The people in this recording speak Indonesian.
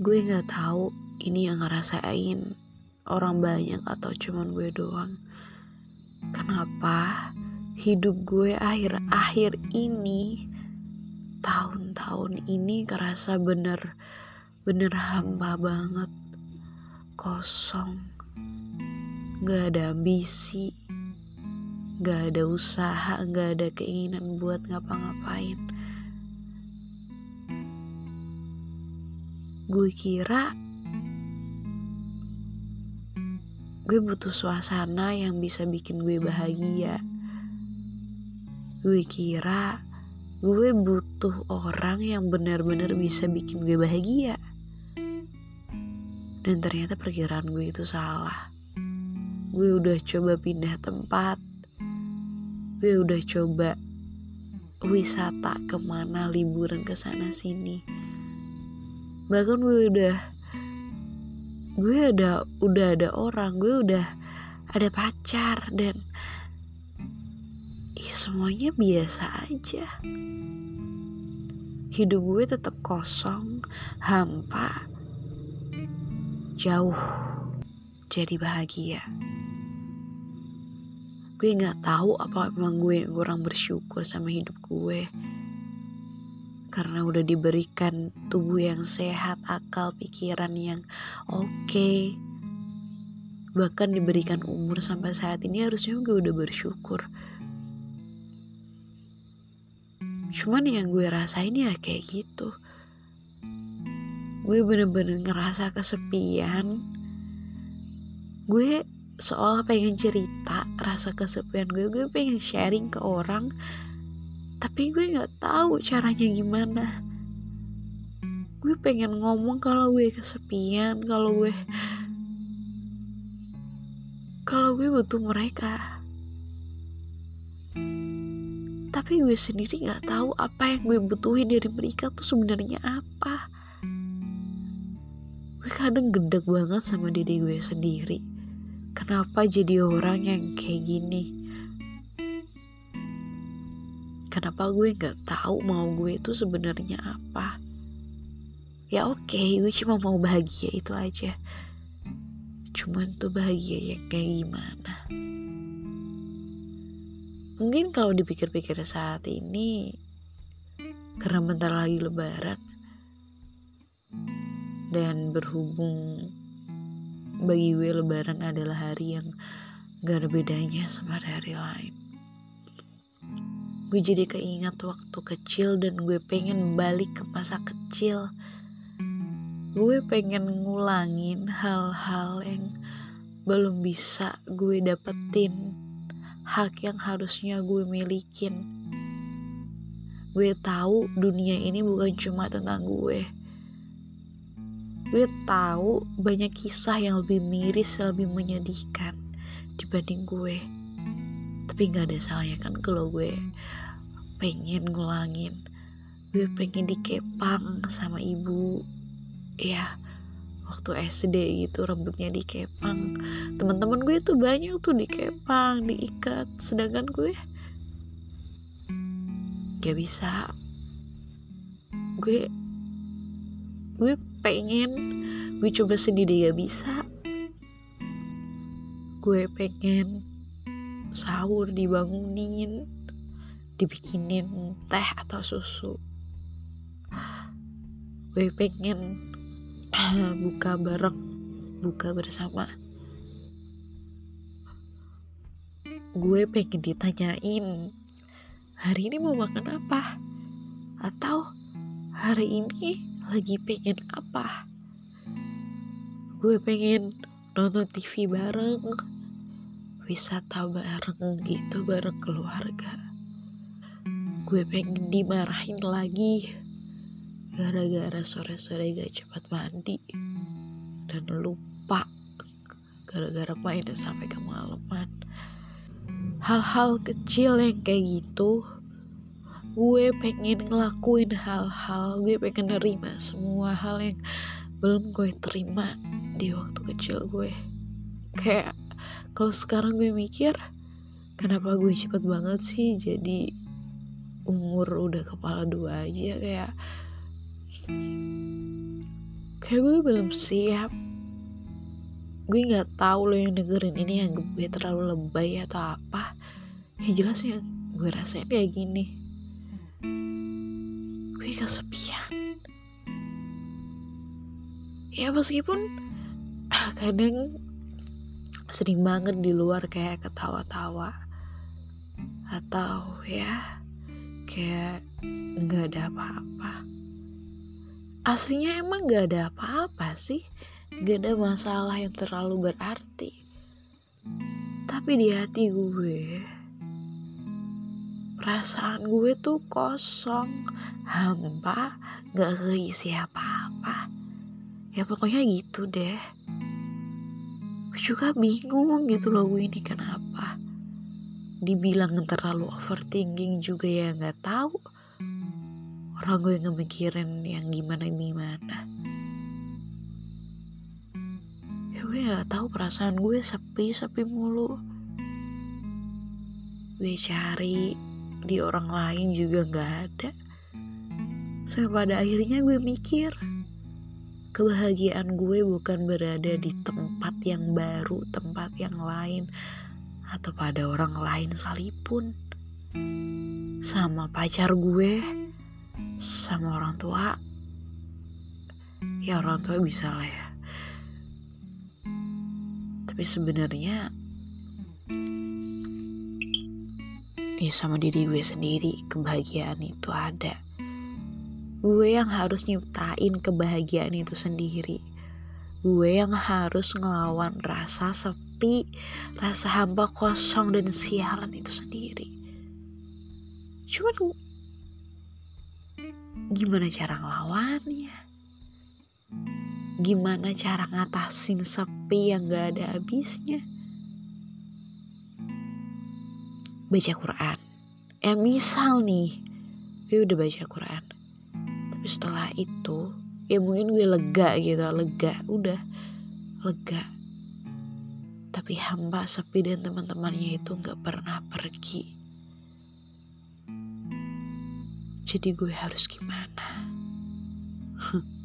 gue nggak tahu ini yang ngerasain orang banyak atau cuman gue doang. Kenapa hidup gue akhir-akhir ini tahun-tahun ini kerasa bener bener hamba banget. Kosong. Gak ada ambisi. Gak ada usaha. Gak ada keinginan buat ngapa-ngapain gue kira gue butuh suasana yang bisa bikin gue bahagia. Gue kira gue butuh orang yang benar-benar bisa bikin gue bahagia. Dan ternyata perkiraan gue itu salah. Gue udah coba pindah tempat. Gue udah coba wisata ke mana liburan ke sana sini bahkan gue udah gue ada udah ada orang gue udah ada pacar dan ya semuanya biasa aja. Hidup gue tetap kosong hampa jauh jadi bahagia. Gue nggak tahu apa emang gue yang kurang bersyukur sama hidup gue karena udah diberikan tubuh yang sehat akal pikiran yang oke. Okay. bahkan diberikan umur sampai saat ini harusnya gue udah bersyukur. Cuman yang gue rasain ya kayak gitu. Gue bener-bener ngerasa kesepian. Gue seolah pengen cerita rasa kesepian gue. Gue pengen sharing ke orang tapi gue nggak tahu caranya gimana. Gue pengen ngomong kalau gue kesepian kalau gue kalau gue butuh mereka. Tapi gue sendiri nggak tahu apa yang gue butuhin dari mereka tuh sebenarnya apa. Gue kadang gedek banget sama diri gue sendiri. Kenapa jadi orang yang kayak gini kenapa gue nggak tahu mau gue itu sebenarnya apa. Ya oke okay, gue cuma mau bahagia itu aja. Cuman tuh bahagia yang kayak gimana? Mungkin kalau dipikir-pikir saat ini karena bentar lagi lebaran dan berhubung bagi gue lebaran adalah hari yang gak ada bedanya sama hari lain. Gue jadi keingat waktu kecil dan gue pengen balik ke masa kecil. Gue pengen ngulangin hal-hal yang belum bisa gue dapetin hak yang harusnya gue milikin. Gue tahu dunia ini bukan cuma tentang gue. Gue tahu banyak kisah yang lebih miris, lebih menyedihkan dibanding gue. Tapi gak ada salahnya kan kalau gue pengen ngulangin. Gue pengen dikepang sama ibu. Ya, waktu SD gitu rambutnya dikepang. Teman-teman gue tuh banyak tuh dikepang diikat. Sedangkan gue gak bisa. Gue gue pengen gue coba sendiri gak bisa. Gue pengen sahur dibangunin dibikinin teh atau susu. Gue pengen buka bareng buka bersama. Gue pengen ditanyain hari ini mau makan apa? Atau hari ini lagi pengen apa? Gue pengen nonton TV bareng wisata bareng gitu bareng keluarga gue pengen dimarahin lagi. Gara-gara sore-sore gak cepat mandi. Dan lupa gara-gara main sampai kemalaman hal-hal kecil yang kayak gitu gue pengen ngelakuin hal-hal. Gue pengen nerima semua hal yang belum gue terima di waktu kecil gue. Kayak kalau sekarang gue mikir kenapa gue cepet banget sih jadi umur udah kepala dua aja kayak kayak gue belum siap. Gue nggak tahu lo yang dengerin ini yang gue terlalu lebay atau apa. Yang jelas ya gue rasain kayak gini. Gue kesepian. Ya meskipun kadang sering banget di luar kayak ketawa-tawa. Atau ya kayak nggak ada apa-apa. Aslinya emang nggak ada apa-apa sih. Nggak ada masalah yang terlalu berarti. Tapi di hati gue perasaan gue tuh kosong. Hampa nggak keisi apa-apa. Ya pokoknya gitu deh. Gue juga bingung gitu loh gue ini kenapa dibilang terlalu overthinking juga ya nggak tahu. Orang gue ngemikirin yang gimana gimana. Ya gue nggak tahu perasaan gue sepi sepi mulu. Gue cari di orang lain juga nggak ada. Sampai pada akhirnya gue mikir kebahagiaan gue bukan berada di tempat yang baru tempat yang lain atau pada orang lain sekalipun sama pacar gue sama orang tua. Ya orang tua bisa lah ya. Tapi sebenarnya ya sama diri gue sendiri kebahagiaan itu ada. Gue yang harus nyiptain kebahagiaan itu sendiri. Gue yang harus ngelawan rasa sepi sepi, rasa hampa kosong dan sialan itu sendiri. Cuman gimana cara ngelawannya? Gimana cara ngatasin sepi yang gak ada habisnya? Baca Quran. Ya misal nih, gue udah baca Quran. Tapi setelah itu, ya mungkin gue lega gitu, lega, udah lega tapi hamba sepi dan teman-temannya itu gak pernah pergi. Jadi gue harus gimana?